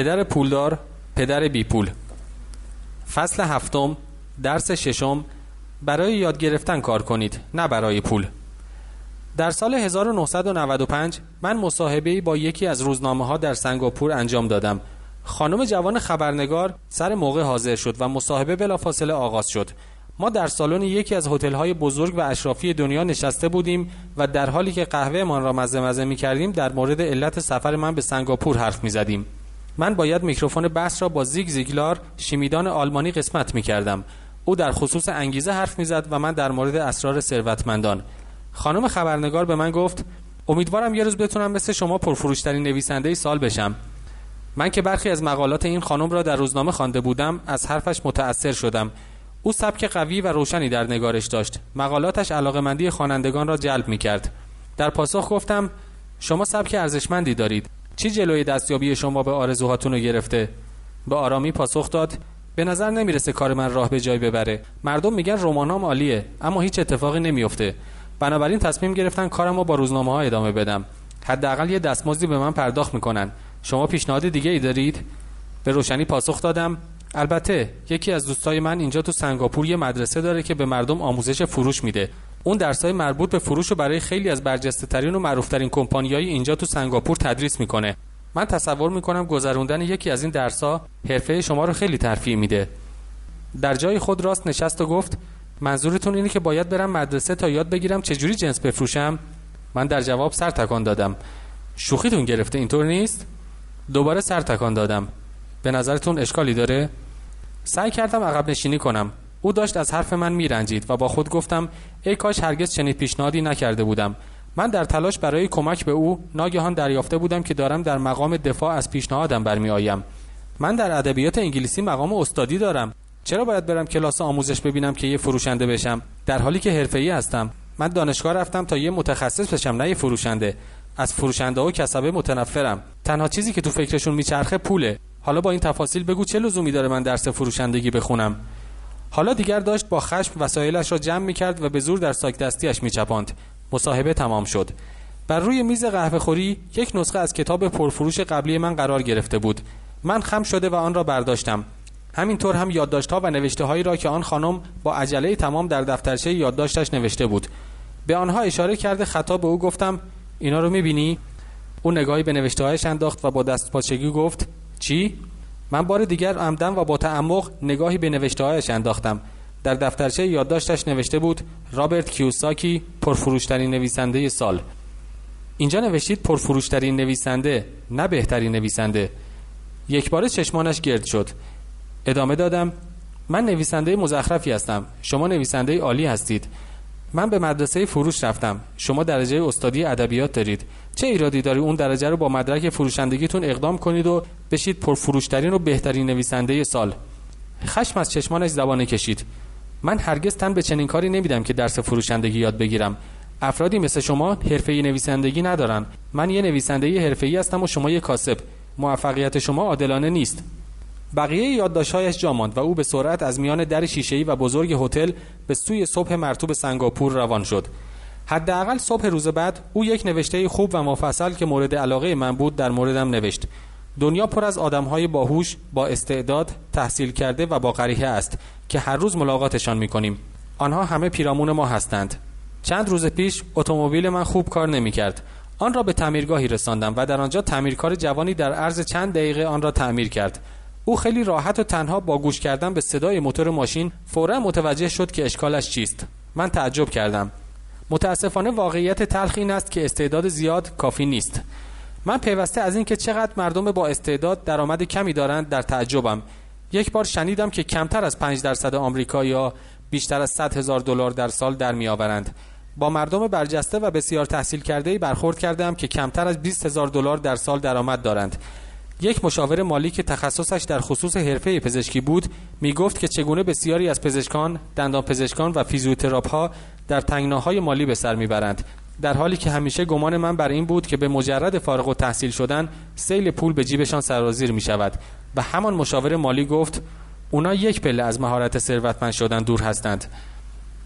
پدر پولدار پدر بی پول. فصل هفتم درس ششم برای یاد گرفتن کار کنید نه برای پول. در سال 1995 من مصاحبه با یکی از روزنامه ها در سنگاپور انجام دادم. خانم جوان خبرنگار سر موقع حاضر شد و مصاحبه بلافاصله آغاز شد. ما در سالن یکی از های بزرگ و اشرافی دنیا نشسته بودیم و در حالی که قهوهمان را مزه مزه می کردیم در مورد علت سفر من به سنگاپور حرف می زدیم. من باید میکروفون بحث را با زیگ زیگلار شیمیدان آلمانی قسمت می کردم. او در خصوص انگیزه حرف می‌زد و من در مورد اسرار ثروتمندان. خانم خبرنگار به من گفت امیدوارم یه روز بتونم مثل شما پرفروشترین نویسنده سال بشم. من که برخی از مقالات این خانم را در روزنامه خوانده بودم از حرفش متأثر شدم او سبک قوی و روشنی در نگارش داشت مقالاتش علاقمندی خوانندگان را جلب می کرد در پاسخ گفتم شما سبک ارزشمندی دارید چی جلوی دستیابی شما به آرزوهاتون رو گرفته؟ به آرامی پاسخ داد به نظر نمی‌رسه کار من راه به جای ببره. مردم میگن رمانام عالیه اما هیچ اتفاقی نمیفته. بنابراین تصمیم گرفتن کارم رو با روزنامه ها ادامه بدم. حداقل یه دستمزدی به من پرداخت می‌کنن. شما پیشنهاد دیگه ای دارید؟ به روشنی پاسخ دادم. البته یکی از دوستای من اینجا تو سنگاپور یه مدرسه داره که به مردم آموزش فروش میده. اون درسای مربوط به فروش رو برای خیلی از برجسته ترین و معروف ترین کمپانیای اینجا تو سنگاپور تدریس می‌کنه. من تصور می‌کنم گذروندن یکی از این درسها حرفه شما رو خیلی ترفیع میده. در جای خود راست نشست و گفت منظورتون اینه که باید برم مدرسه تا یاد بگیرم چجوری جنس بفروشم؟ من در جواب سر تکان دادم. شوخیتون گرفته اینطور نیست؟ دوباره سر تکان دادم. به نظرتون اشکالی داره؟ سعی کردم عقب نشینی کنم. او داشت از حرف من میرنجید و با خود گفتم ای کاش هرگز چنین پیشنهادی نکرده بودم. من در تلاش برای کمک به او ناگهان دریافته بودم که دارم در مقام دفاع از پیشنهادم برمی آیم من در ادبیات انگلیسی مقام استادی دارم. چرا باید برم کلاس آموزش ببینم که یه فروشنده بشم؟ در حالی که حرفه‌ای هستم. من دانشگاه رفتم تا یه متخصص بشم نه یه فروشنده. از فروشنده و کسبه متنفرم. تنها چیزی که تو فکرشون میچرخه پوله. حالا با این تفاصیل بگو چه لزومی داره من درس فروشندگی بخونم؟ حالا دیگر داشت با خشم وسایلش را جمع می کرد و به زور در ساک دستیش می چپاند. مصاحبه تمام شد. بر روی میز قهوه خوری یک نسخه از کتاب پرفروش قبلی من قرار گرفته بود. من خم شده و آن را برداشتم. همینطور هم یادداشت‌ها و نوشته هایی را که آن خانم با عجله تمام در دفترچه یادداشتش نوشته بود. به آنها اشاره کرده خطا به او گفتم اینا رو می‌بینی؟ او نگاهی به نوشته انداخت و با دست پاچگی گفت چی؟ من بار دیگر عمدن و با تعمق نگاهی به نوشته هایش انداختم. در دفترچه یادداشتش نوشته بود رابرت کیوساکی پرفروشترین نویسنده سال. اینجا نوشتید پرفروشترین نویسنده نه بهترین نویسنده. یک بار چشمانش گرد شد. ادامه دادم من نویسنده مزخرفی هستم. شما نویسنده عالی هستید. من به مدرسه فروش رفتم. شما درجه استادی ادبیات دارید. چه ایرادی داری اون درجه رو با مدرک فروشندگیتون اقدام کنید و بشید پرفروشترین و بهترین نویسنده سال؟ خشم از چشمانش زبانه کشید. من هرگز تن به چنین کاری نمیدم که درس فروشندگی یاد بگیرم. افرادی مثل شما حرفه نویسندگی ندارن. من یه نویسنده حرفه‌ای هستم و شما یه کاسب. موفقیت شما عادلانه نیست. بقیه یادداشت‌هایش جا ماند و او به سرعت از میان در شیشه‌ای و بزرگ هتل به سوی صبح مرتوب سنگاپور روان شد. حداقل صبح روز بعد او یک نوشته خوب و مفصل که مورد علاقه من بود در موردم نوشت. دنیا پر از آدمهای باهوش با استعداد تحصیل کرده و با قریحه است که هر روز ملاقاتشان می‌کنیم. آنها همه پیرامون ما هستند. چند روز پیش اتومبیل من خوب کار نمی‌کرد. آن را به تعمیرگاهی رساندم و در آنجا تعمیرکار جوانی در عرض چند دقیقه آن را تعمیر کرد. او خیلی راحت و تنها با گوش کردن به صدای موتور ماشین فورا متوجه شد که اشکالش چیست. من تعجب کردم. متاسفانه واقعیت تلخ این است که استعداد زیاد کافی نیست. من پیوسته از اینکه چقدر مردم با استعداد درآمد کمی دارند در تعجبم. یک بار شنیدم که کمتر از 5 درصد آمریکا یا بیشتر از 100 هزار دلار در سال در میآورند با مردم برجسته و بسیار تحصیل کرده برخورد کردم که کمتر از 20 هزار دلار در سال درآمد دارند. یک مشاور مالی که تخصصش در خصوص حرفه پزشکی بود می گفت که چگونه بسیاری از پزشکان، دندان پزشکان و فیزیوتراپ ها در تنگناهای مالی به سر می‌برند. در حالی که همیشه گمان من بر این بود که به مجرد فارغ و تحصیل شدن سیل پول به جیبشان سرازیر می شود و همان مشاور مالی گفت اونا یک پله از مهارت ثروتمند شدن دور هستند.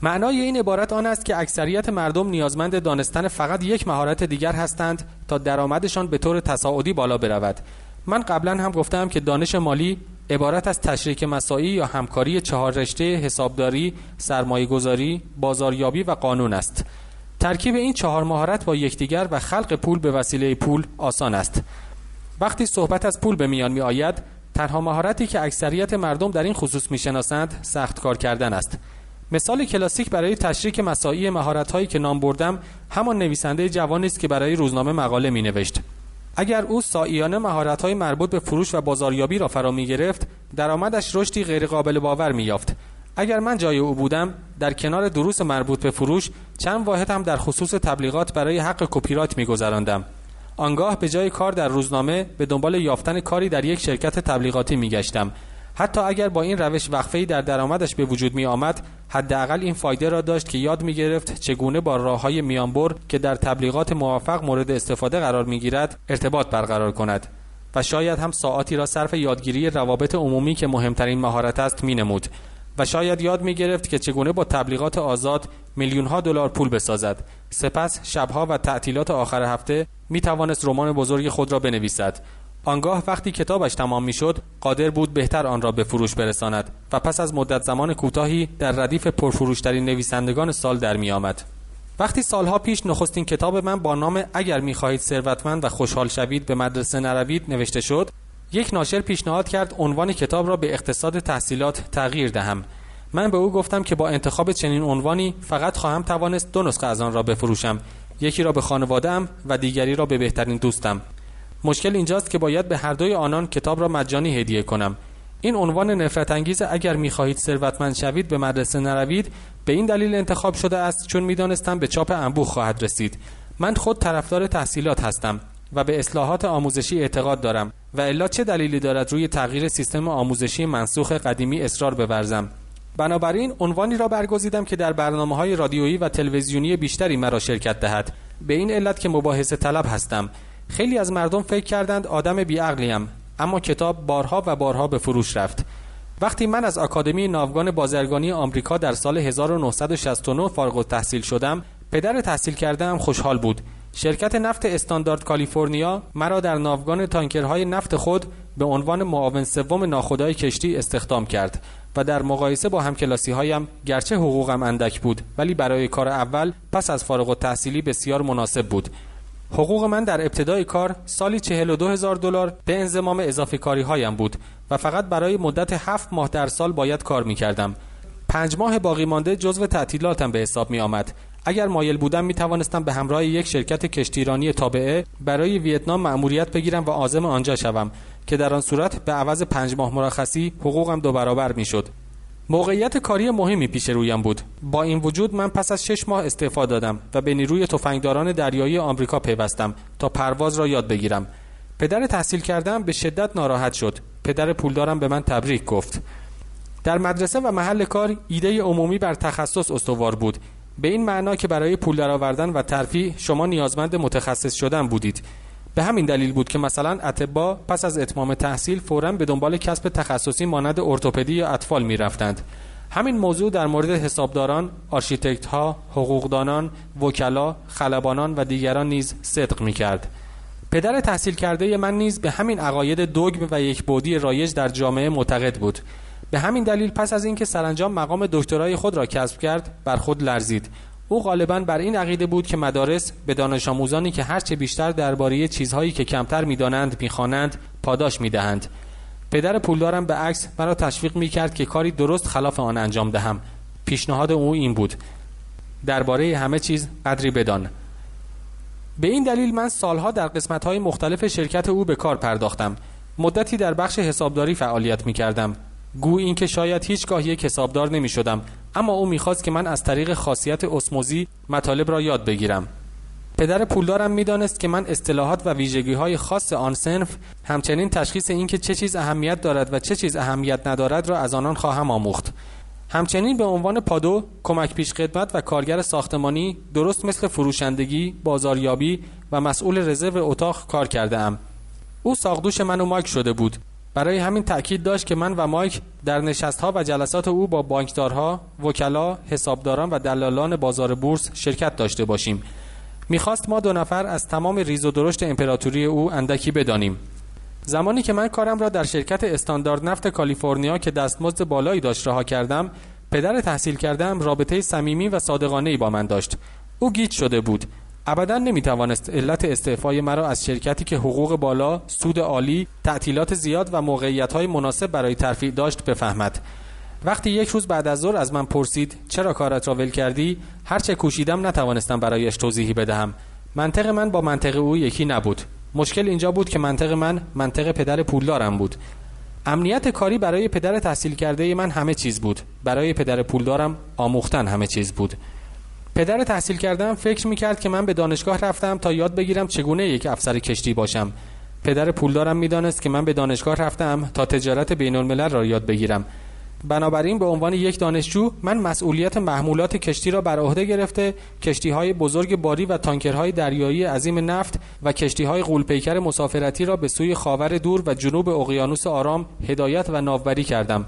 معنای این عبارت آن است که اکثریت مردم نیازمند دانستن فقط یک مهارت دیگر هستند تا درآمدشان به طور تصاعدی بالا برود. من قبلا هم گفتم که دانش مالی عبارت از تشریک مساعی یا همکاری چهار رشته حسابداری، سرمایه گذاری، بازاریابی و قانون است. ترکیب این چهار مهارت با یکدیگر و خلق پول به وسیله پول آسان است. وقتی صحبت از پول به میان می آید، تنها مهارتی که اکثریت مردم در این خصوص می‌شناسند سخت کار کردن است. مثال کلاسیک برای تشریک مساعی مهارت هایی که نام بردم همان نویسنده جوانی است که برای روزنامه مقاله می نوشت. اگر او ساییانه مهارت های مربوط به فروش و بازاریابی را فرا می گرفت درآمدش رشدی غیرقابل باور می یافت اگر من جای او بودم در کنار دروس مربوط به فروش چند واحد هم در خصوص تبلیغات برای حق کپی رایت میگذراندم. آنگاه به جای کار در روزنامه به دنبال یافتن کاری در یک شرکت تبلیغاتی میگشتم. حتی اگر با این روش وقفه‌ای در درآمدش به وجود می آمد حداقل این فایده را داشت که یاد می گرفت چگونه با راه های میانبر که در تبلیغات موفق مورد استفاده قرار می گیرد ارتباط برقرار کند و شاید هم ساعتی را صرف یادگیری روابط عمومی که مهمترین مهارت است می نمود و شاید یاد می گرفت که چگونه با تبلیغات آزاد میلیون ها دلار پول بسازد. سپس شبها و تعطیلات آخر هفته می توانست رمان بزرگ خود را بنویسد. آنگاه وقتی کتابش تمام می‌شد قادر بود بهتر آن را به فروش برساند و پس از مدت زمان کوتاهی در ردیف پرفروشترین نویسندگان سال در می آمد. وقتی سالها پیش نخستین کتاب من با نام اگر می‌خواهید ثروتمند و خوشحال شوید به مدرسه نروید نوشته شد یک ناشر پیشنهاد کرد عنوان کتاب را به اقتصاد تحصیلات تغییر دهم. من به او گفتم که با انتخاب چنین عنوانی فقط خواهم توانست دو نسخه از آن را بفروشم. یکی را به خانوادهام و دیگری را به بهترین دوستم. مشکل اینجاست که باید به هر دوی آنان کتاب را مجانی هدیه کنم. این عنوان نفرت انگیز اگر می‌خواهید ثروتمند شوید به مدرسه نروید به این دلیل انتخاب شده است چون می‌دانستم به چاپ انبوه خواهد رسید. من خود طرفدار تحصیلات هستم و به اصلاحات آموزشی اعتقاد دارم و الا چه دلیلی دارد روی تغییر سیستم آموزشی منسوخ قدیمی اصرار بورزم؟ بنابراین عنوانی را برگزیدم که در برنامه های رادیویی و تلویزیونی بیشتری مرا شرکت دهد. به این علت که مباحثه طلب هستم. خیلی از مردم فکر کردند آدم بیعقلیم اما کتاب بارها و بارها به فروش رفت. وقتی من از آکادمی ناوگان بازرگانی آمریکا در سال 1969 فارغ التحصیل شدم پدر تحصیل کرده خوشحال بود. شرکت نفت استاندارد کالیفرنیا مرا در ناوگان تانکرهای نفت خود به عنوان معاون سوم ناخدای کشتی استخدام کرد و در مقایسه با همکلاسی هایم گرچه حقوقم اندک بود ولی برای کار اول پس از فارغ التحصیلی بسیار مناسب بود. حقوق من در ابتدای کار سالی 42 هزار دلار به انضمام اضافه کاری هایم بود و فقط برای مدت هفت ماه در سال باید کار می کردم. پنج ماه باقی مانده جزو تعطیلاتم به حساب می آمد. اگر مایل بودم می توانستم به همراه یک شرکت کشتیرانی تابعه برای ویتنام مأموریت بگیرم و عازم آنجا شوم که در آن صورت به عوض پنج ماه مرخصی حقوقم دو برابر می شد. موقعیت کاری مهمی پیش رویم بود. با این وجود من پس از شش ماه استعفا دادم و به نیروی تفنگداران دریایی آمریکا پیوستم تا پرواز را یاد بگیرم. پدر تحصیل کردم به شدت ناراحت شد. پدر پولدارم به من تبریک گفت. در مدرسه و محل کار ایده عمومی بر تخصص استوار بود. به این معنا که برای پول درآوردن و ترفیع شما نیازمند متخصص شدن بودید. به همین دلیل بود که مثلا اطبا پس از اتمام تحصیل فورا به دنبال کسب تخصصی مانند ارتوپدی یا اطفال می رفتند. همین موضوع در مورد حسابداران، آرشیتکت ها، حقوقدانان، وکلا، خلبانان و دیگران نیز صدق می کرد. پدر تحصیل کرده من نیز به همین عقاید دوگم و یک بودی رایج در جامعه معتقد بود. به همین دلیل پس از اینکه سرانجام مقام دکترای خود را کسب کرد، بر خود لرزید او غالبا بر این عقیده بود که مدارس به دانش آموزانی که هرچه بیشتر درباره چیزهایی که کمتر می‌دانند می‌خوانند پاداش می‌دهند. پدر پولدارم به عکس مرا تشویق می‌کرد که کاری درست خلاف آن انجام دهم. پیشنهاد او این بود. درباره همه چیز قدری بدان. به این دلیل من سالها در قسمتهای مختلف شرکت او به کار پرداختم. مدتی در بخش حسابداری فعالیت می کردم گو اینکه شاید هیچگاه یک حسابدار نمی شدم اما او می‌خواست که من از طریق خاصیت اسموزی مطالب را یاد بگیرم. پدر پولدارم می‌دانست که من اصطلاحات و ویژگی های خاص آن سنف همچنین تشخیص اینکه چه چیز اهمیت دارد و چه چیز اهمیت ندارد را از آنان خواهم آموخت. همچنین به عنوان پادو کمک پیش خدمت و کارگر ساختمانی درست مثل فروشندگی بازاریابی و مسئول رزرو اتاق کار کرده ام او ساقدوش من و مایک شده بود. برای همین تأکید داشت که من و مایک در نشستها و جلسات او با بانکدارها، وکلا، حسابداران و دلالان بازار بورس شرکت داشته باشیم. می‌خواست ما دو نفر از تمام ریز و درشت امپراتوری او اندکی بدانیم. زمانی که من کارم را در شرکت استاندارد نفت کالیفرنیا که دستمزد بالایی داشت رها کردم پدر تحصیل کردم رابطه صمیمی و صادقانه ای با من داشت او گیج شده بود ابدا نمی‌توانست علت استعفای مرا از شرکتی که حقوق بالا، سود عالی، تعطیلات زیاد و موقعیت مناسب برای ترفیع داشت بفهمد. وقتی یک روز بعد از ظهر از من پرسید چرا کارت را ول کردی؟ هرچه کوشیدم نتوانستم برایش توضیحی بدهم. منطق من با منطق او یکی نبود. مشکل اینجا بود که منطق من منطق پدر پولدارم بود. امنیت کاری برای پدر تحصیل کرده من همه چیز بود. برای پدر پولدارم آموختن همه چیز بود. پدر تحصیل کردم فکر می‌کرد که من به دانشگاه رفتم تا یاد بگیرم چگونه یک افسر کشتی باشم. پدر پولدارم می‌دانست که من به دانشگاه رفتم تا تجارت بین الملل را یاد بگیرم. بنابراین به عنوان یک دانشجو من مسئولیت محمولات کشتی را بر عهده گرفته کشتی های بزرگ باری و تانکرهای دریایی عظیم نفت و کشتی های غولپیکر مسافرتی را به سوی خاور دور و جنوب اقیانوس آرام هدایت و ناوبری کردم.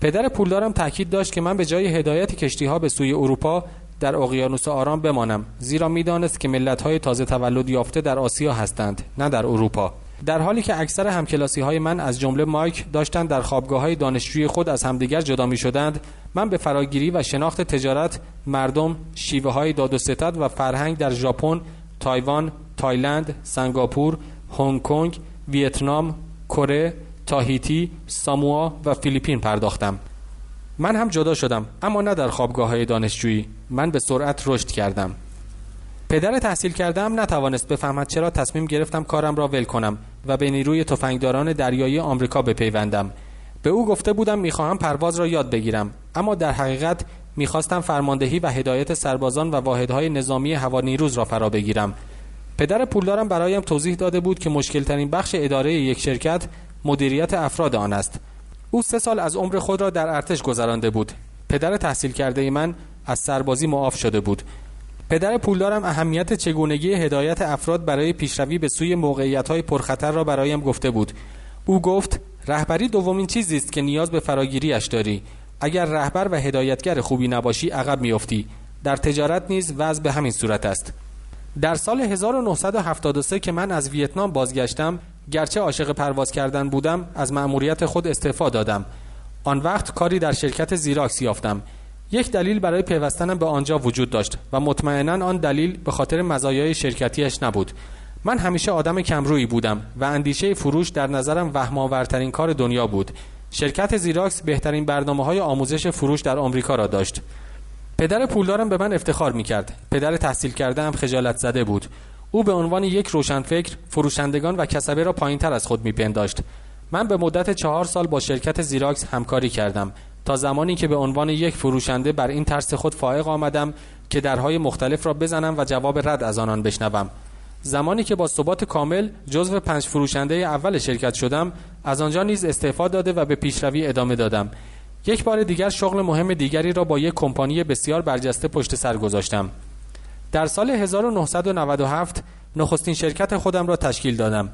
پدر پولدارم تاکید داشت که من به جای هدایت کشتی ها به سوی اروپا در اقیانوس آرام بمانم زیرا می‌دانست که ملت های تازه تولد یافته در آسیا هستند نه در اروپا. در حالی که اکثر همکلاسی های من از جمله مایک داشتند در خوابگاه های دانشجوی خود از همدیگر جدا می شدند من به فراگیری و شناخت تجارت مردم شیوه های داد و ستد و فرهنگ در ژاپن تایوان تایلند سنگاپور هنگ کنگ ویتنام کره تاهیتی ساموا و فیلیپین پرداختم. من هم جدا شدم اما نه در خوابگاه های دانشجویی. من به سرعت رشد کردم. پدر تحصیل کردم نتوانست بفهمد چرا تصمیم گرفتم کارم را ول کنم و به نیروی تفنگداران دریایی آمریکا بپیوندم. به او گفته بودم می‌خواهم پرواز را یاد بگیرم اما در حقیقت می‌خواستم فرماندهی و هدایت سربازان و واحدهای نظامی هوانیروز را فرا بگیرم. پدر پولدارم برایم توضیح داده بود که مشکلترین بخش اداره یک شرکت مدیریت افراد آن است. او سه سال از عمر خود را در ارتش گذرانده بود. پدر تحصیل کرده من از سربازی معاف شده بود. پدر پولدارم اهمیت چگونگی هدایت افراد برای پیشروی به سوی های پرخطر را برایم گفته بود. او گفت رهبری دومین چیزی است که نیاز به فراگیریش داری. اگر رهبر و هدایتگر خوبی نباشی عقب میافتی. در تجارت نیز وضع به همین صورت است. در سال 1973 که من از ویتنام بازگشتم گرچه عاشق پرواز کردن بودم از مأموریت خود استعفا دادم. آن وقت کاری در شرکت زیراکس یافتم. یک دلیل برای پیوستنم به آنجا وجود داشت و مطمئنا آن دلیل به خاطر مزایای شرکتیش نبود. من همیشه آدم کمرویی بودم و اندیشه فروش در نظرم وهمآورترین کار دنیا بود. شرکت زیراکس بهترین برنامه های آموزش فروش در آمریکا را داشت. پدر پولدارم به من افتخار می کرد پدر تحصیل کرده هم خجالت زده بود. او به عنوان یک روشنفکر فروشندگان و کسبه را پایین تر از خود می پنداشت. من به مدت چهار سال با شرکت زیراکس همکاری کردم. تا زمانی که به عنوان یک فروشنده بر این ترس خود فائق آمدم که درهای مختلف را بزنم و جواب رد از آنان بشنوم. زمانی که با ثبات کامل جزو پنج فروشنده اول شرکت شدم از آنجا نیز استعفا داده و به پیشروی ادامه دادم. یک بار دیگر شغل مهم دیگری را با یک کمپانی بسیار برجسته پشت سر گذاشتم. در سال 1997 نخستین شرکت خودم را تشکیل دادم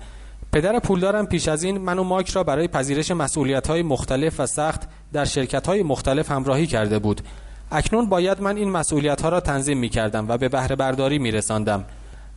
پدر پولدارم پیش از این من و مایک را برای پذیرش مسئولیت های مختلف و سخت در شرکت های مختلف همراهی کرده بود اکنون باید من این مسئولیت ها را تنظیم می کردم و به بهره برداری می رساندم.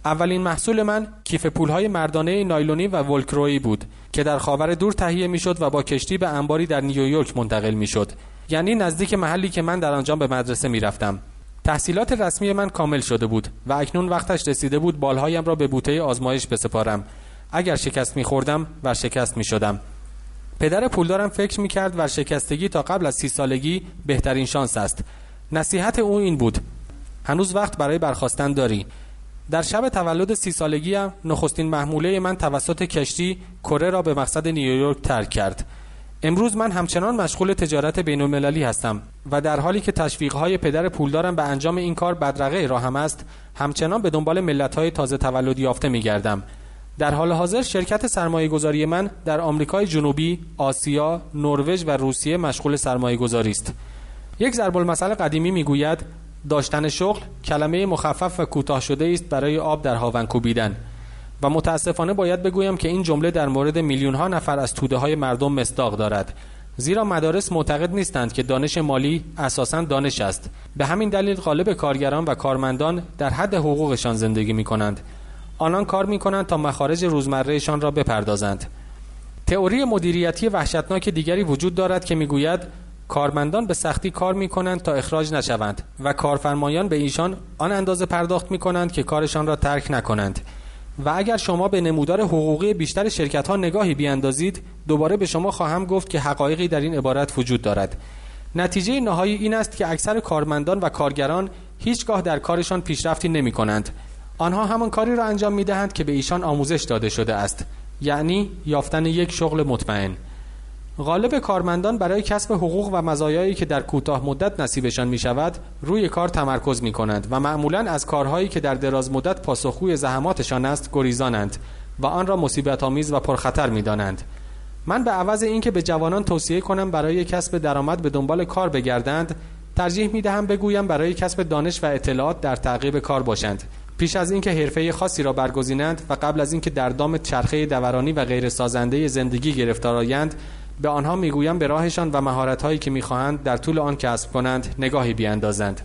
اولین محصول من کیف پول های مردانه نایلونی و ولکرویی بود که در خاور دور تهیه می شد و با کشتی به انباری در نیویورک منتقل می شد یعنی نزدیک محلی که من در آنجا به مدرسه می رفتم. تحصیلات رسمی من کامل شده بود و اکنون وقتش رسیده بود بالهایم را به بوته آزمایش بسپارم. اگر شکست میخوردم و شکست می‌شدم. پدر پولدارم فکر می‌کرد ورشکستگی تا قبل از سی سالگی بهترین شانس است. نصیحت او این بود هنوز وقت برای برخواستن داری. در شب تولد سی سالگی هم نخستین محموله من توسط کشتی کره را به مقصد نیویورک ترک کرد. امروز من همچنان مشغول تجارت بین المللی هستم و در حالی که تشویقهای پدر پولدارم به انجام این کار بدرقه راهم است همچنان به دنبال ملتهای تازه تولد یافته می گردم در حال حاضر شرکت سرمایه گذاری من در آمریکای جنوبی، آسیا، نروژ و روسیه مشغول سرمایه گذاری است. یک ضرب المثل قدیمی می‌گوید داشتن شغل کلمه مخفف و کوتاه شده است برای آب در هاون کوبیدن و متاسفانه باید بگویم که این جمله در مورد میلیون ها نفر از توده های مردم مصداق دارد. زیرا مدارس معتقد نیستند که دانش مالی اساسا دانش است. به همین دلیل غالب کارگران و کارمندان در حد حقوقشان زندگی می کنند آنان کار می کنند تا مخارج روزمرهشان را بپردازند. تئوری مدیریتی وحشتناک دیگری وجود دارد که می‌گوید کارمندان به سختی کار می کنند تا اخراج نشوند و کارفرمایان به ایشان آن اندازه پرداخت می کنند که کارشان را ترک نکنند. و اگر شما به نمودار حقوقی بیشتر شرکت ها نگاهی بیاندازید دوباره به شما خواهم گفت که حقایقی در این عبارت وجود دارد. نتیجه نهایی این است که اکثر کارمندان و کارگران هیچگاه در کارشان پیشرفتی نمی کنند آنها همان کاری را انجام می دهند که به ایشان آموزش داده شده است یعنی یافتن یک شغل مطمئن. غالب کارمندان برای کسب حقوق و مزایایی که در کوتاه مدت نصیبشان می شود روی کار تمرکز می کنند و معمولا از کارهایی که در دراز مدت پاسخگوی زحماتشان است گریزانند و آن را مصیبت آمیز و پرخطر می دانند. من به عوض اینکه به جوانان توصیه کنم برای کسب درآمد به دنبال کار بگردند ترجیح می دهم بگویم برای کسب دانش و اطلاعات در تعقیب کار باشند پیش از اینکه حرفه خاصی را برگزینند و قبل از اینکه در دام چرخه دورانی و غیر سازنده زندگی گرفتار آیند به آنها می‌گویم به راهشان و مهارت‌هایی که می‌خواهند در طول آن کسب کنند نگاهی بیاندازند.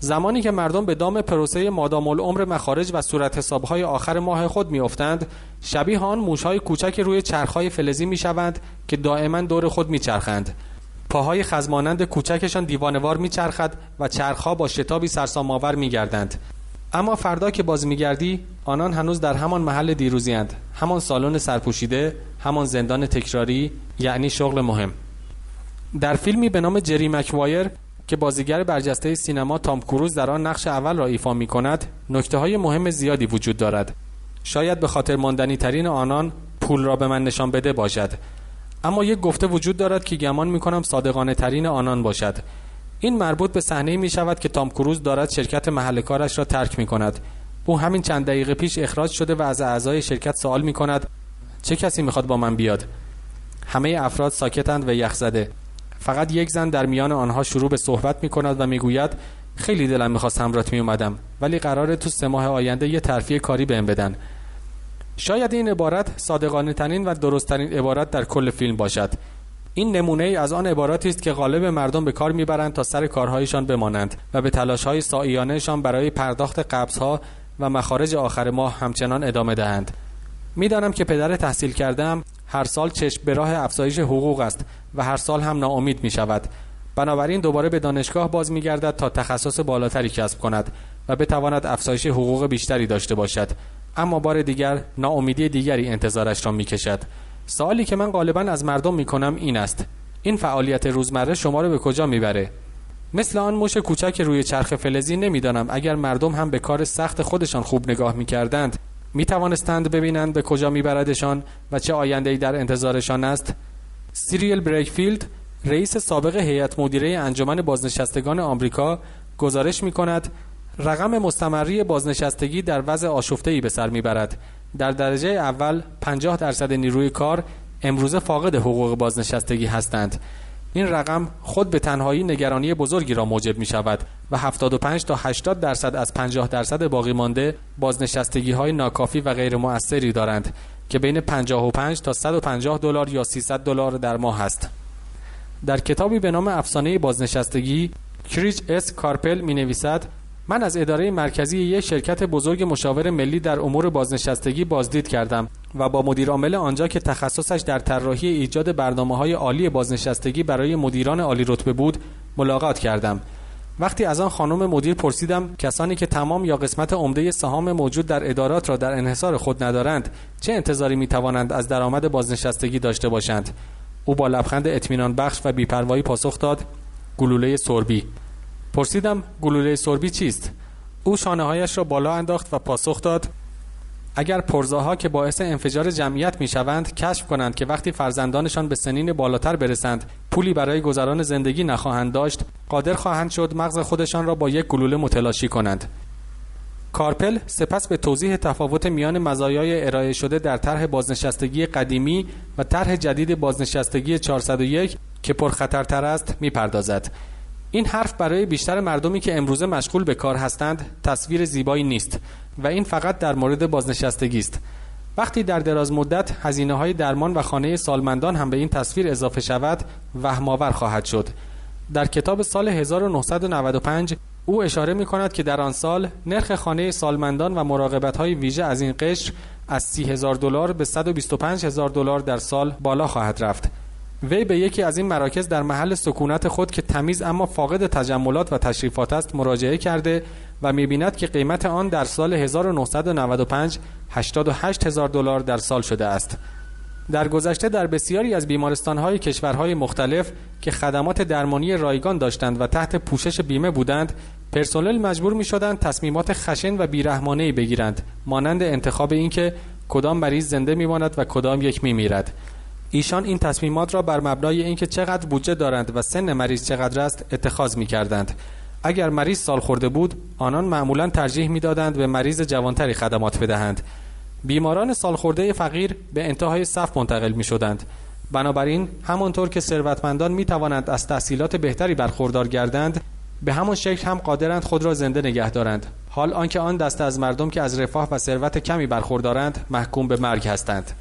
زمانی که مردم به دام پروسه مادام العمر مخارج و صورت حسابهای آخر ماه خود میافتند شبیه آن موشهای کوچک روی چرخهای فلزی می‌شوند که دائما دور خود میچرخند. پاهای خزمانند کوچکشان دیوانوار میچرخد و چرخها با شتابی سرسام‌آور میگردند. اما فردا که باز میگردی آنان هنوز در همان محل دیروزی هند. همان سالن سرپوشیده همان زندان تکراری یعنی شغل مهم. در فیلمی به نام جری مکوایر که بازیگر برجسته سینما تام کروز در آن نقش اول را ایفا می کند نکته های مهم زیادی وجود دارد. شاید به خاطر ماندنی ترین آنان پول را به من نشان بده باشد. اما یک گفته وجود دارد که گمان می کنم صادقانه ترین آنان باشد. این مربوط به صحنه می شود که تام کروز دارد شرکت محل کارش را ترک می کند او همین چند دقیقه پیش اخراج شده و از اعضای شرکت سوال می کند چه کسی می‌خواد با من بیاد؟ همه افراد ساکتند و یخ زده فقط یک زن در میان آنها شروع به صحبت می کند و می‌گوید خیلی دلم می‌خواست همرات می اومدم ولی قراره تو سه ماه آینده یه ترفیع کاری بهم بدن. شاید این عبارت صادقانه ترین و درست ترین عبارت در کل فیلم باشد. این نمونه ای از آن عباراتی است که غالب مردم به کار می‌برند تا سر کارهایشان بمانند و به تلاش های سایانهشان برای پرداخت قبضها و مخارج آخر ماه همچنان ادامه دهند. می‌دانم که پدر تحصیل کردم هر سال چشم به راه افزایش حقوق است و هر سال هم ناامید می شود بنابراین دوباره به دانشگاه باز می گردد تا تخصص بالاتری کسب کند و بتواند افزایش حقوق بیشتری داشته باشد. اما بار دیگر ناامیدی دیگری انتظارش را می کشد سوالی که من غالبا از مردم می کنم این است. این فعالیت روزمره شما را به کجا می‌بره؟ مثل آن موش کوچک روی چرخ فلزی نمی‌دانم. اگر مردم هم به کار سخت خودشان خوب نگاه می‌کردند می توانستند ببینند به کجا میبردشان و چه آینده ای در انتظارشان است؟ سیریل بریکفیلد رئیس سابق هیئت مدیره انجمن بازنشستگان آمریکا گزارش می کند رقم مستمری بازنشستگی در وضع آشفته ای به سر می‌برد. در درجه اول 50 درصد نیروی کار امروزه فاقد حقوق بازنشستگی هستند این رقم خود به تنهایی نگرانی بزرگی را موجب می شود و 75 تا 80 درصد از 50 درصد باقی مانده بازنشستگی های ناکافی و غیر مؤثری دارند که بین 55 تا 150 دلار یا 300 دلار در ماه است. در کتابی به نام افسانه بازنشستگی کریچ اس کارپل می نویسد من از اداره مرکزی یک شرکت بزرگ مشاور ملی در امور بازنشستگی بازدید کردم و با مدیر عامل آنجا که تخصصش در طراحی ایجاد برنامه های عالی بازنشستگی برای مدیران عالی رتبه بود ملاقات کردم. وقتی از آن خانم مدیر پرسیدم کسانی که تمام یا قسمت عمده سهام موجود در ادارات را در انحصار خود ندارند چه انتظاری می توانند از درآمد بازنشستگی داشته باشند؟ او با لبخند اطمینان بخش و بیپروایی پاسخ داد گلوله سربی. پرسیدم گلوله سربی چیست؟ او شانه هایش را بالا انداخت و پاسخ داد اگر پرزاها که باعث انفجار جمعیت می شوند کشف کنند که وقتی فرزندانشان به سنین بالاتر برسند پولی برای گذران زندگی نخواهند داشت قادر خواهند شد مغز خودشان را با یک گلوله متلاشی کنند. کارپل سپس به توضیح تفاوت میان مزایای ارائه شده در طرح بازنشستگی قدیمی و طرح جدید بازنشستگی 401 که پرخطرتر است می‌پردازد. این حرف برای بیشتر مردمی که امروزه مشغول به کار هستند تصویر زیبایی نیست و این فقط در مورد بازنشستگی است. وقتی در دراز مدت هزینه های درمان و خانه سالمندان هم به این تصویر اضافه شود وهمآور خواهد شد. در کتاب سال 1995 او اشاره می کند که در آن سال نرخ خانه سالمندان و مراقبت های ویژه از این قشر از سی هزار دلار به 125 هزار دلار در سال بالا خواهد رفت. وی به یکی از این مراکز در محل سکونت خود که تمیز اما فاقد تجملات و تشریفات است مراجعه کرده و می‌بیند که قیمت آن در سال 1995 88 هزار دلار در سال شده است. در گذشته در بسیاری از بیمارستانهای کشورهای مختلف که خدمات درمانی رایگان داشتند و تحت پوشش بیمه بودند پرسنل مجبور می شدند تصمیمات خشن و بیرحمانه بگیرند مانند انتخاب اینکه کدام مریض زنده میماند و کدام یک میمیرد. ایشان این تصمیمات را بر مبنای اینکه چقدر بودجه دارند و سن مریض چقدر است اتخاذ می کردند اگر مریض سال خورده بود آنان معمولا ترجیح می‌دادند به مریض جوانتری خدمات بدهند. بیماران سالخورده فقیر به انتهای صف منتقل می شدند بنابراین همانطور که ثروتمندان می توانند از تحصیلات بهتری برخوردار گردند به همان شکل هم قادرند خود را زنده نگه دارند. حال آنکه آن دسته از مردم که از رفاه و ثروت کمی برخوردارند محکوم به مرگ هستند.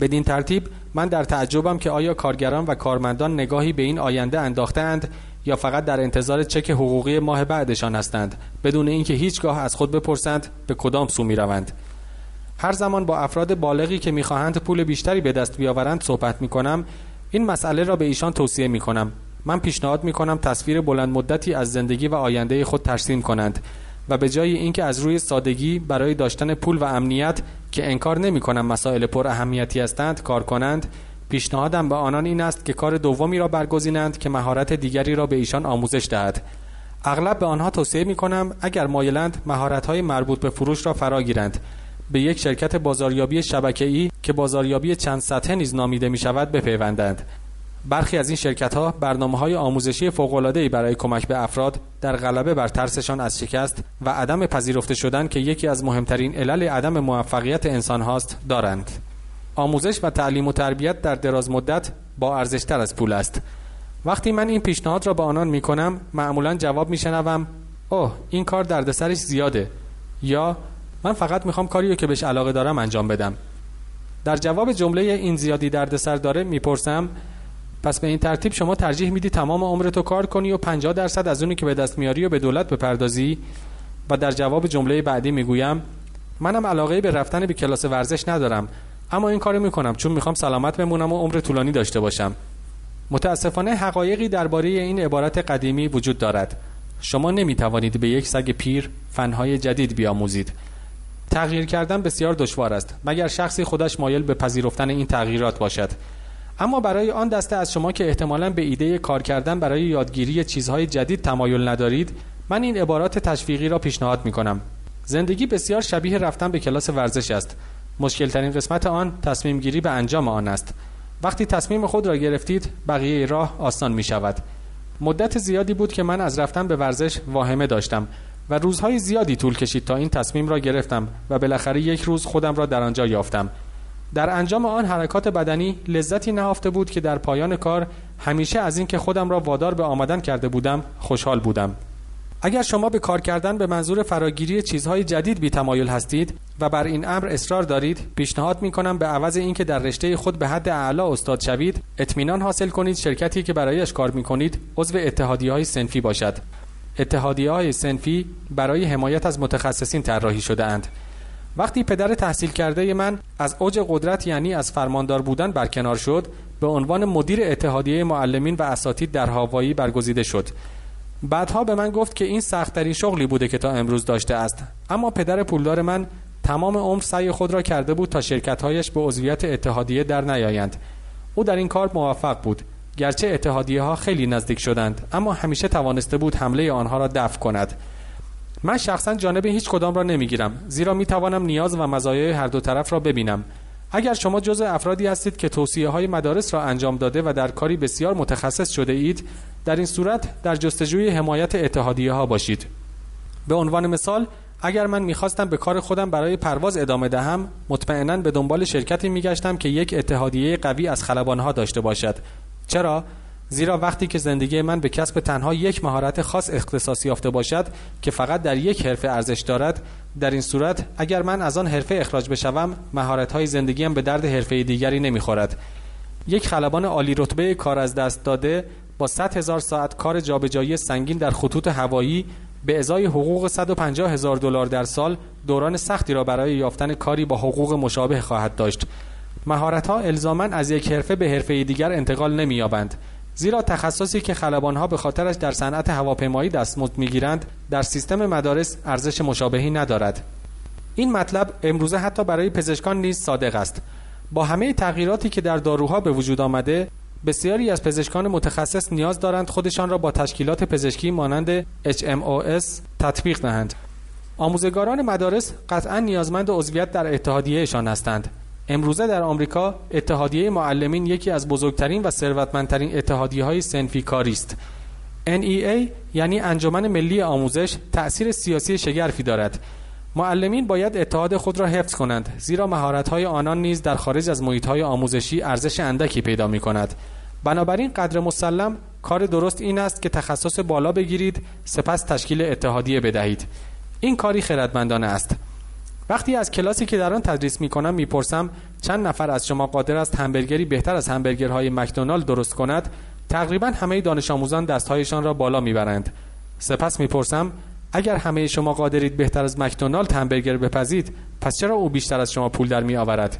بدین ترتیب من در تعجبم که آیا کارگران و کارمندان نگاهی به این آینده انداختند یا فقط در انتظار چک حقوقی ماه بعدشان هستند بدون اینکه هیچگاه از خود بپرسند به کدام سو می‌روند. هر زمان با افراد بالغی که می‌خواهند پول بیشتری به دست بیاورند صحبت می‌کنم این مسئله را به ایشان توصیه می‌کنم. من پیشنهاد می‌کنم تصویر بلند مدتی از زندگی و آینده خود ترسیم کنند و به جای اینکه از روی سادگی برای داشتن پول و امنیت که انکار نمی کنم مسائل پر اهمیتی هستند کار کنند پیشنهادم به آنان این است که کار دومی را برگزینند که مهارت دیگری را به ایشان آموزش دهد. اغلب به آنها توصیه می کنم اگر مایلند مهارت های مربوط به فروش را فرا گیرند. به یک شرکت بازاریابی شبکه‌ای که بازاریابی چند سطحه نیز نامیده می شود بپیوندند. برخی از این شرکت ها برنامه های آموزشی فوق برای کمک به افراد در غلبه بر ترسشان از شکست و عدم پذیرفته شدن که یکی از مهمترین علل عدم موفقیت انسان هاست دارند. آموزش و تعلیم و تربیت در دراز مدت با ارزشتر از پول است. وقتی من این پیشنهاد را به آنان می کنم معمولا جواب می شنوم اوه این کار دردسرش زیاده. یا من فقط می‌خوام کاریو که بهش علاقه دارم انجام بدم. در جواب جمله این زیادی دردسر داره می‌پرسم پس به این ترتیب شما ترجیح میدی تمام عمرتو کار کنی و 50 درصد از اونی که به دست میاری و به دولت بپردازی؟ و در جواب جمله بعدی می‌گویم منم علاقه به رفتن به کلاس ورزش ندارم اما این کارو می‌کنم چون می‌خوام سلامت بمونم و عمر طولانی داشته باشم. متاسفانه حقایقی درباره این عبارت قدیمی وجود دارد. شما نمی‌توانید به یک سگ پیر فنهای جدید بیاموزید. تغییر کردن بسیار دشوار است مگر شخصی خودش مایل به پذیرفتن این تغییرات باشد؟ اما برای آن دسته از شما که احتمالا به ایده کار کردن برای یادگیری چیزهای جدید تمایل ندارید من این عبارات تشویقی را پیشنهاد می کنم زندگی بسیار شبیه رفتن به کلاس ورزش است. مشکل ترین قسمت آن تصمیم گیری به انجام آن است. وقتی تصمیم خود را گرفتید بقیه راه آسان می شود مدت زیادی بود که من از رفتن به ورزش واهمه داشتم و روزهای زیادی طول کشید تا این تصمیم را گرفتم و بالاخره یک روز خودم را در آنجا یافتم. در انجام آن حرکات بدنی لذتی نهفته بود که در پایان کار همیشه از اینکه خودم را وادار به آمدن کرده بودم خوشحال بودم. اگر شما به کار کردن به منظور فراگیری چیزهای جدید بی تمایل هستید و بر این امر اصرار دارید پیشنهاد می کنم به عوض اینکه در رشته خود به حد اعلا استاد شوید اطمینان حاصل کنید شرکتی که برایش کار می کنید عضو اتحادیه های سنفی باشد. اتحادیه های سنفی برای حمایت از متخصصین طراحی شده اند وقتی پدر تحصیل کرده من از اوج قدرت یعنی از فرماندار بودن برکنار شد به عنوان مدیر اتحادیه معلمین و اساتید در هاوایی برگزیده شد. بعدها به من گفت که این سختترین شغلی بوده که تا امروز داشته است. اما پدر پولدار من تمام عمر سعی خود را کرده بود تا شرکتهایش به عضویت اتحادیه در نیایند. او در این کار موفق بود. گرچه اتحادیه ها خیلی نزدیک شدند اما همیشه توانسته بود حمله آنها را دفع کند. من شخصا جانب هیچ کدام را نمی‌گیرم زیرا می توانم نیاز و مزایای هر دو طرف را ببینم. اگر شما جزء افرادی هستید که توصیه های مدارس را انجام داده و در کاری بسیار متخصص شده اید در این صورت در جستجوی حمایت اتحادیه ها باشید. به عنوان مثال اگر من می‌خواستم به کار خودم برای پرواز ادامه دهم مطمئنا به دنبال شرکتی میگشتم که یک اتحادیه قوی از خلبانها داشته باشد. چرا؟ زیرا وقتی که زندگی من به کسب تنها یک مهارت خاص اختصاص یافته باشد که فقط در یک حرفه ارزش دارد در این صورت اگر من از آن حرفه اخراج بشوم مهارت های زندگیم به درد حرفه دیگری نمی‌خورد. یک خلبان عالی رتبه کار از دست داده با 100 هزار ساعت کار جابجایی سنگین در خطوط هوایی به ازای حقوق 150 هزار دلار در سال دوران سختی را برای یافتن کاری با حقوق مشابه خواهد داشت. مهارت ها الزاما از یک حرفه به حرفه دیگر انتقال نمییابند. زیرا تخصصی که خلبانها به خاطرش در صنعت هواپیمایی دستمزد می‌گیرند در سیستم مدارس ارزش مشابهی ندارد. این مطلب امروزه حتی برای پزشکان نیز صادق است. با همه تغییراتی که در داروها به وجود آمده بسیاری از پزشکان متخصص نیاز دارند خودشان را با تشکیلات پزشکی مانند HMOS تطبیق دهند. آموزگاران مدارس قطعا نیازمند عضویت در اتحادیهشان هستند. امروزه در آمریکا اتحادیه معلمین یکی از بزرگترین و ثروتمندترین اتحادیه های سنفی کاری است NEA یعنی انجمن ملی آموزش تأثیر سیاسی شگرفی دارد. معلمین باید اتحاد خود را حفظ کنند زیرا مهارت‌های آنان نیز در خارج از محیط‌های آموزشی ارزش اندکی پیدا می کند بنابراین قدر مسلم کار درست این است که تخصص بالا بگیرید سپس تشکیل اتحادیه بدهید. این کاری خردمندانه است. وقتی از کلاسی که در آن تدریس می کنم می‌پرسم چند نفر از شما قادر است همبرگری بهتر از همبرگرهای مکدونالد درست کند؟ تقریبا همه دانش آموزان دستهایشان را بالا می‌برند. سپس می‌پرسم اگر همه شما قادرید بهتر از مکدونالد همبرگر بپزید پس چرا او بیشتر از شما پول در می آورد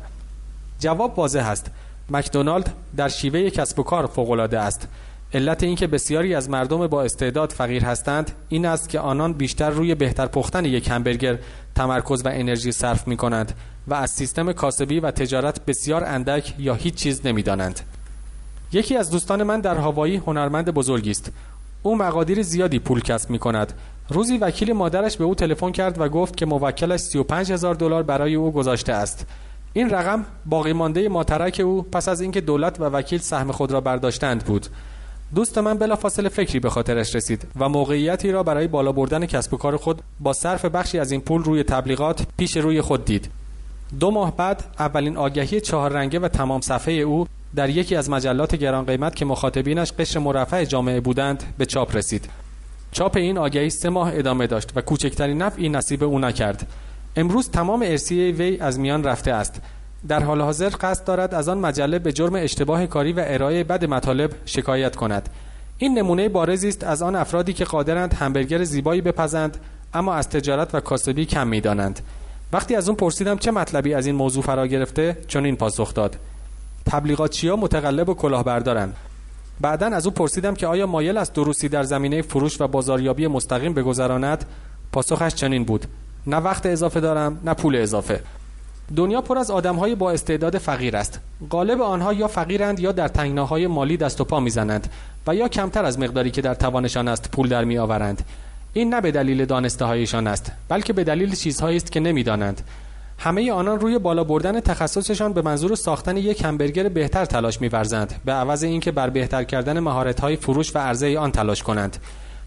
جواب واضح است. مکدونالد در شیوه کسب و کار فوقالعاده است. علت اینکه بسیاری از مردم با استعداد فقیر هستند این است که آنان بیشتر روی بهتر پختن یک همبرگر تمرکز و انرژی صرف می کنند و از سیستم کاسبی و تجارت بسیار اندک یا هیچ چیز نمی دانند. یکی از دوستان من در هوایی هنرمند بزرگی است. او مقادیر زیادی پول کسب می کند روزی وکیل مادرش به او تلفن کرد و گفت که موکلش 35 هزار دلار برای او گذاشته است. این رقم باقی مانده ماترک او پس از اینکه دولت و وکیل سهم خود را برداشتند بود. دوست من بلافاصله فکری به خاطرش رسید و موقعیتی را برای بالا بردن کسب و کار خود با صرف بخشی از این پول روی تبلیغات پیش روی خود دید. دو ماه بعد اولین آگهی چهار رنگه و تمام صفحه او در یکی از مجلات گران قیمت که مخاطبینش قشر مرفع جامعه بودند به چاپ رسید. چاپ این آگهی سه ماه ادامه داشت و کوچکترین نفعی نصیب او نکرد. امروز تمام ارسیه وی از میان رفته است. در حال حاضر قصد دارد از آن مجله به جرم اشتباه کاری و ارائه بد مطالب شکایت کند. این نمونه بارزی است از آن افرادی که قادرند همبرگر زیبایی بپزند اما از تجارت و کاسبی کم می‌دانند. وقتی از اون پرسیدم چه مطلبی از این موضوع فرا گرفته چون این پاسخ داد. تبلیغاتچیا متقلب و کلاهبردارند. بعدا از او پرسیدم که آیا مایل است دروسی در زمینه فروش و بازاریابی مستقیم بگذراند؟ پاسخش چنین بود. نه وقت اضافه دارم نه پول اضافه. دنیا پر از آدمهای با استعداد فقیر است. غالب آنها یا فقیرند یا در تنگناهای مالی دست و پا می‌زنند و یا کمتر از مقداری که در توانشان است پول در میآورند. این نه به دلیل دانسته هایشان است بلکه به دلیل چیزهایی است که نمی‌دانند. همه آنان روی بالا بردن تخصصشان به منظور ساختن یک همبرگر بهتر تلاش می‌ورزند به عوض اینکه بر بهتر کردن مهارت‌های فروش و عرضه آن تلاش کنند.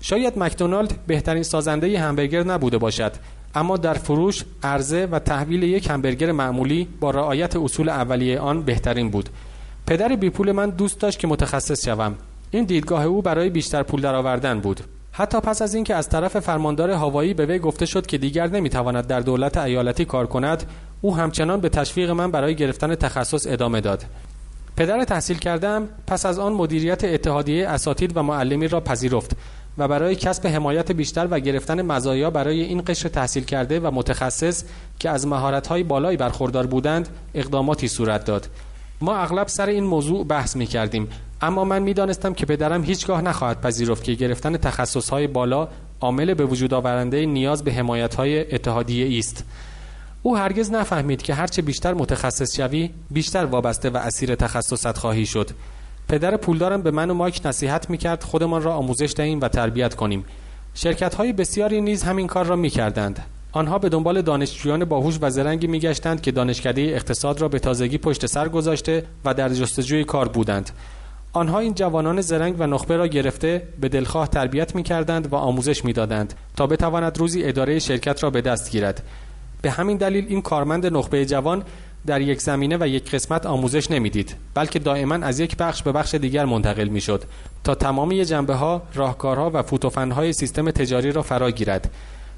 شاید مکدونالد بهترین سازنده همبرگر نبوده باشد. اما در فروش عرضه و تحویل یک همبرگر معمولی با رعایت اصول اولیه آن بهترین بود. پدر بی پول من دوست داشت که متخصص شوم. این دیدگاه او برای بیشتر پول درآوردن بود. حتی پس از اینکه از طرف فرماندار هوایی به وی گفته شد که دیگر نمی‌تواند در دولت ایالتی کار کند او همچنان به تشویق من برای گرفتن تخصص ادامه داد. پدر تحصیل کردم پس از آن مدیریت اتحادیه اساتید و معلمی را پذیرفت. و برای کسب حمایت بیشتر و گرفتن مزایا برای این قشر تحصیل کرده و متخصص که از مهارت‌های بالایی برخوردار بودند اقداماتی صورت داد. ما اغلب سر این موضوع بحث می کردیم اما من می دانستم که پدرم هیچگاه نخواهد پذیرفت که گرفتن تخصصهای بالا عامل به وجود آورنده نیاز به حمایت‌های اتحادیه است. او هرگز نفهمید که هرچه بیشتر متخصص شوی بیشتر وابسته و اسیر تخصصت خواهی شد. پدر پولدارم به من و مایک نصیحت می‌کرد خودمان را آموزش دهیم و تربیت کنیم. شرکت های بسیاری نیز همین کار را می‌کردند. آنها به دنبال دانشجویان باهوش و زرنگی میگشتند که دانشکده اقتصاد را به تازگی پشت سر گذاشته و در جستجوی کار بودند. آنها این جوانان زرنگ و نخبه را گرفته به دلخواه تربیت می‌کردند و آموزش می‌دادند تا بتواند روزی اداره شرکت را به دست گیرد. به همین دلیل این کارمند نخبه جوان در یک زمینه و یک قسمت آموزش نمی‌دید بلکه دائما از یک بخش به بخش دیگر منتقل می‌شد تا تمامی جنبه ها راهکارها و فوتوفنهای سیستم تجاری را فرا گیرد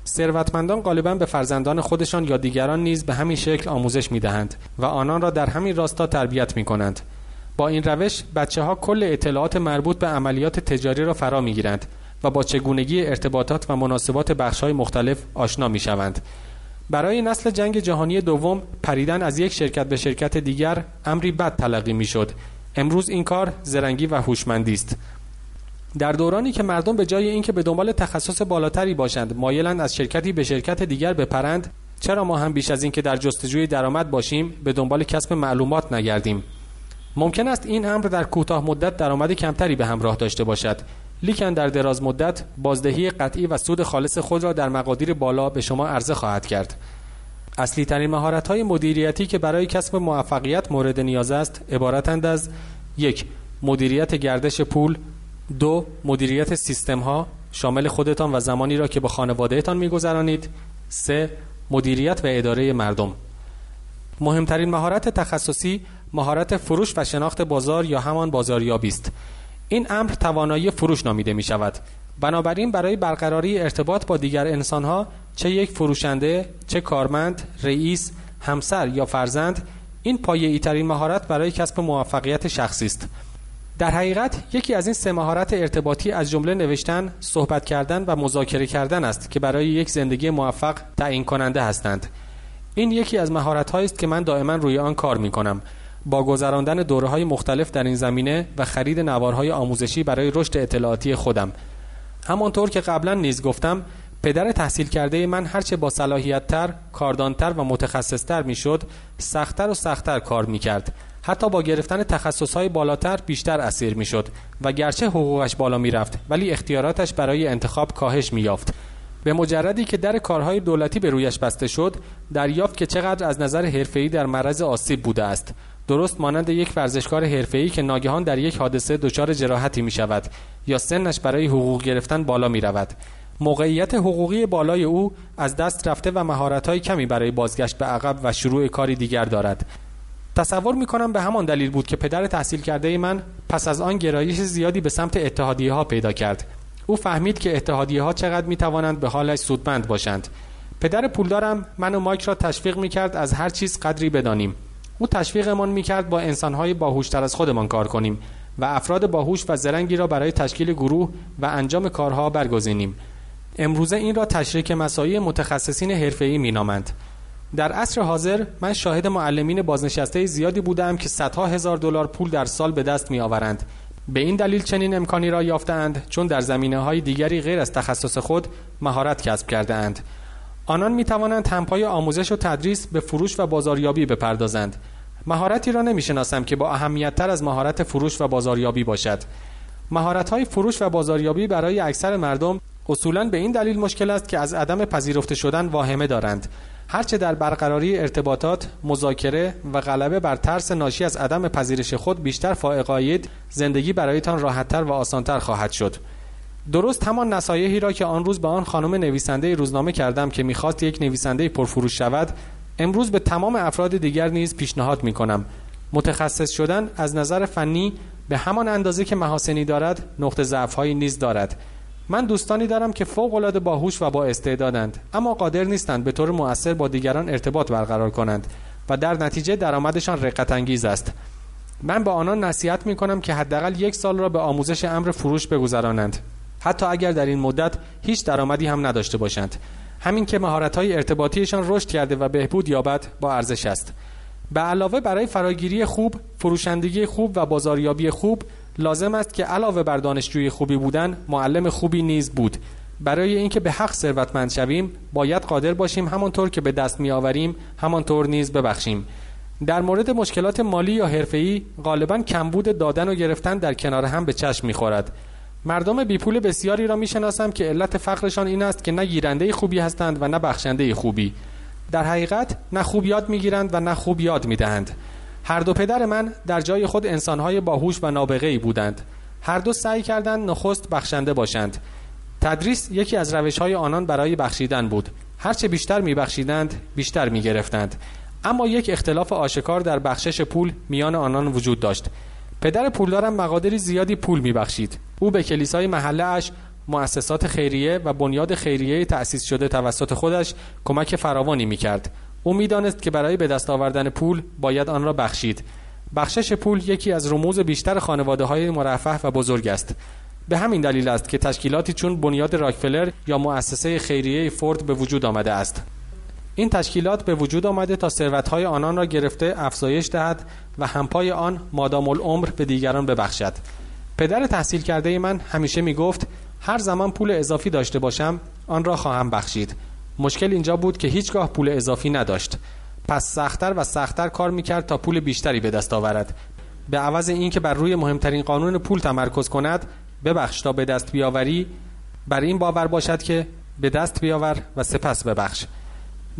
ثروتمندان غالبا به فرزندان خودشان یا دیگران نیز به همین شکل آموزش می‌دهند و آنان را در همین راستا تربیت می کنند با این روش بچه ها کل اطلاعات مربوط به عملیات تجاری را فرا می گیرند و با چگونگی ارتباطات و مناسبات بخش‌های مختلف آشنا می‌شوند. برای نسل جنگ جهانی دوم پریدن از یک شرکت به شرکت دیگر امری بد تلقی می‌شد. امروز این کار زرنگی و هوشمندی است. در دورانی که مردم به جای اینکه به دنبال تخصص بالاتری باشند مایلند از شرکتی به شرکت دیگر بپرند چرا ما هم بیش از اینکه در جستجوی درآمد باشیم به دنبال کسب معلومات نگردیم ممکن است این امر در کوتاه مدت درآمد کمتری به همراه داشته باشد لیکن در دراز مدت بازدهی قطعی و سود خالص خود را در مقادیر بالا به شما عرضه خواهد کرد. اصلی ترین مهارت های مدیریتی که برای کسب موفقیت مورد نیاز است عبارتند از یک مدیریت گردش پول دو مدیریت سیستم ها شامل خودتان و زمانی را که با خانوادهتان میگذرانید سه مدیریت و اداره مردم. مهمترین مهارت تخصصی مهارت فروش و شناخت بازار یا همان بازاریابی است. این امر توانایی فروش نامیده می شود بنابراین برای برقراری ارتباط با دیگر انسانها چه یک فروشنده چه کارمند رئیس همسر یا فرزند این پایه‌ای ترین مهارت برای کسب موفقیت شخصی است در حقیقت یکی از این سه مهارت ارتباطی از جمله نوشتن، صحبت کردن و مذاکره کردن است که برای یک زندگی موفق تعیین کننده هستند. این یکی از مهارت است که من دائما روی آن کار می کنم. با گذراندن دوره های مختلف در این زمینه و خرید نوارهای آموزشی برای رشد اطلاعاتی خودم. همانطور که قبلا نیز گفتم پدر تحصیل کرده من هرچه با صلاحیت تر، کاردانتر و متخصصتر می‌شد، سختتر و سختتر کار می کرد حتی با گرفتن تخصصهای بالاتر بیشتر اسیر می‌شد و گرچه حقوقش بالا می‌رفت ولی اختیاراتش برای انتخاب کاهش مییافت. به مجردی که در کارهای دولتی به رویش بسته شد دریافت که چقدر از نظر حرفه‌ای در معرض آسیب بوده است. درست مانند یک ورزشکار حرفه‌ای که ناگهان در یک حادثه دچار جراحتی می شود یا سنش برای حقوق گرفتن بالا می رود موقعیت حقوقی بالای او از دست رفته و مهارت‌های کمی برای بازگشت به عقب و شروع کاری دیگر دارد. تصور می کنم به همان دلیل بود که پدر تحصیل کرده من پس از آن گرایش زیادی به سمت اتحادیه ها پیدا کرد. او فهمید که اتحادیه ها چقدر می توانند به حالش سودمند باشند. پدر پولدارم من و مایک را تشویق می کرد از هر چیز قدری بدانیم. او تشویقمان می کرد با انسانهای باهوشتر از خودمان کار کنیم و افراد باهوش و زرنگی را برای تشکیل گروه و انجام کارها برگزینیم. امروزه این را تشریک مسایی متخصصین حرفه‌ای مینامند. در عصر حاضر من شاهد معلمین بازنشسته زیادی بودم که صدها هزار دلار پول در سال به دست می آورند به این دلیل چنین امکانی را یافتند چون در زمینه های دیگری غیر از تخصص خود مهارت کسب کرده اند آنان می توانند همپای آموزش و تدریس به فروش و بازاریابی بپردازند. مهارتی را نمی شناسم که با اهمیت تر از مهارت فروش و بازاریابی باشد مهارت های فروش و بازاریابی برای اکثر مردم اصولا به این دلیل مشکل است که از عدم پذیرفته شدن واهمه دارند هرچه در برقراری ارتباطات، مذاکره و غلبه بر ترس ناشی از عدم پذیرش خود بیشتر فائق زندگی برایتان راحتتر و آسانتر خواهد شد. درست همان نصایحی را که آن روز به آن خانم نویسنده روزنامه کردم که می‌خواست یک نویسنده پرفروش شود امروز به تمام افراد دیگر نیز پیشنهاد می کنم متخصص شدن از نظر فنی به همان اندازه که محاسنی دارد نقطه ضعفهایی نیز دارد. من دوستانی دارم که فوق العاده باهوش و با استعدادند اما قادر نیستند به طور مؤثر با دیگران ارتباط برقرار کنند و در نتیجه درآمدشان رقت انگیز است. من به آنان نصیحت می کنم که حداقل یک سال را به آموزش امر فروش بگذرانند. حتی اگر در این مدت هیچ درآمدی هم نداشته باشند. همین که مهارت های ارتباطیشان رشد کرده و بهبود یابد با ارزش است. به علاوه برای فراگیری خوب فروشندگی خوب و بازاریابی خوب لازم است که علاوه بر دانشجوی خوبی بودن معلم خوبی نیز بود. برای اینکه به حق ثروتمند شویم باید قادر باشیم همانطور که به دست میآوریم همانطور نیز ببخشیم. در مورد مشکلات مالی یا حرفه‌ای غالبا کمبود دادن و گرفتن در کنار هم به چشم می‌خورد. مردم بیپول بسیاری را می‌شناسم که علت فقرشان این است که نه گیرنده خوبی هستند و نه بخشنده خوبی. در حقیقت نه خوب یاد می‌گیرند و نه خوب یاد می‌دهند. هر دو پدر من در جای خود انسانهای باهوش و نابغه‌ای بودند. هر دو سعی کردند نخست بخشنده باشند. تدریس یکی از روشهای آنان برای بخشیدن بود. هرچه بیشتر میبخشیدند بیشتر می‌گرفتند. اما یک اختلاف آشکار در بخشش پول میان آنان وجود داشت. پدر پولدارم مقادری زیادی پول میبخشید. او به کلیسای محله اش مؤسسات خیریه و بنیاد خیریه تأسیس شده توسط خودش کمک فراوانی می‌کرد. او می‌دانست که برای به دست آوردن پول باید آن را بخشید. بخشش پول یکی از رموز بیشتر خانواده های مرفه و بزرگ است. به همین دلیل است که تشکیلاتی چون بنیاد راکفلر یا مؤسسه خیریه فورد به وجود آمده است. این تشکیلات به وجود آمده تا ثروتهای آنان را گرفته افزایش دهد و همپای آن مادام العمر به دیگران ببخشد. پدر تحصیل کرده من همیشه می گفت هر زمان پول اضافی داشته باشم آن را خواهم بخشید. مشکل اینجا بود که هیچگاه پول اضافی نداشت. پس سختتر و سختتر کار می‌کرد تا پول بیشتری به دست آورد. به عوض اینکه بر روی مهمترین قانون پول تمرکز کند ببخش تا به دست بیاوری بر این باور باشد که به دست بیاور و سپس ببخش.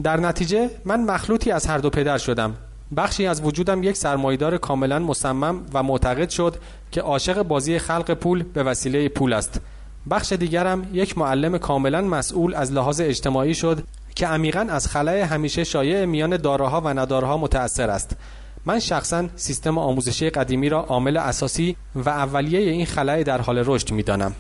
در نتیجه من مخلوطی از هر دو پدر شدم. بخشی از وجودم یک سرمایدار کاملا مصمم و معتقد شد که عاشق بازی خلق پول به وسیله پول است. بخش دیگرم یک معلم کاملا مسئول از لحاظ اجتماعی شد که عمیقا از خلای همیشه شایع میان داراها و ندارها متأثر است. من شخصا سیستم آموزشی قدیمی را عامل اساسی و اولیه این خلای در حال رشد می‌دانم.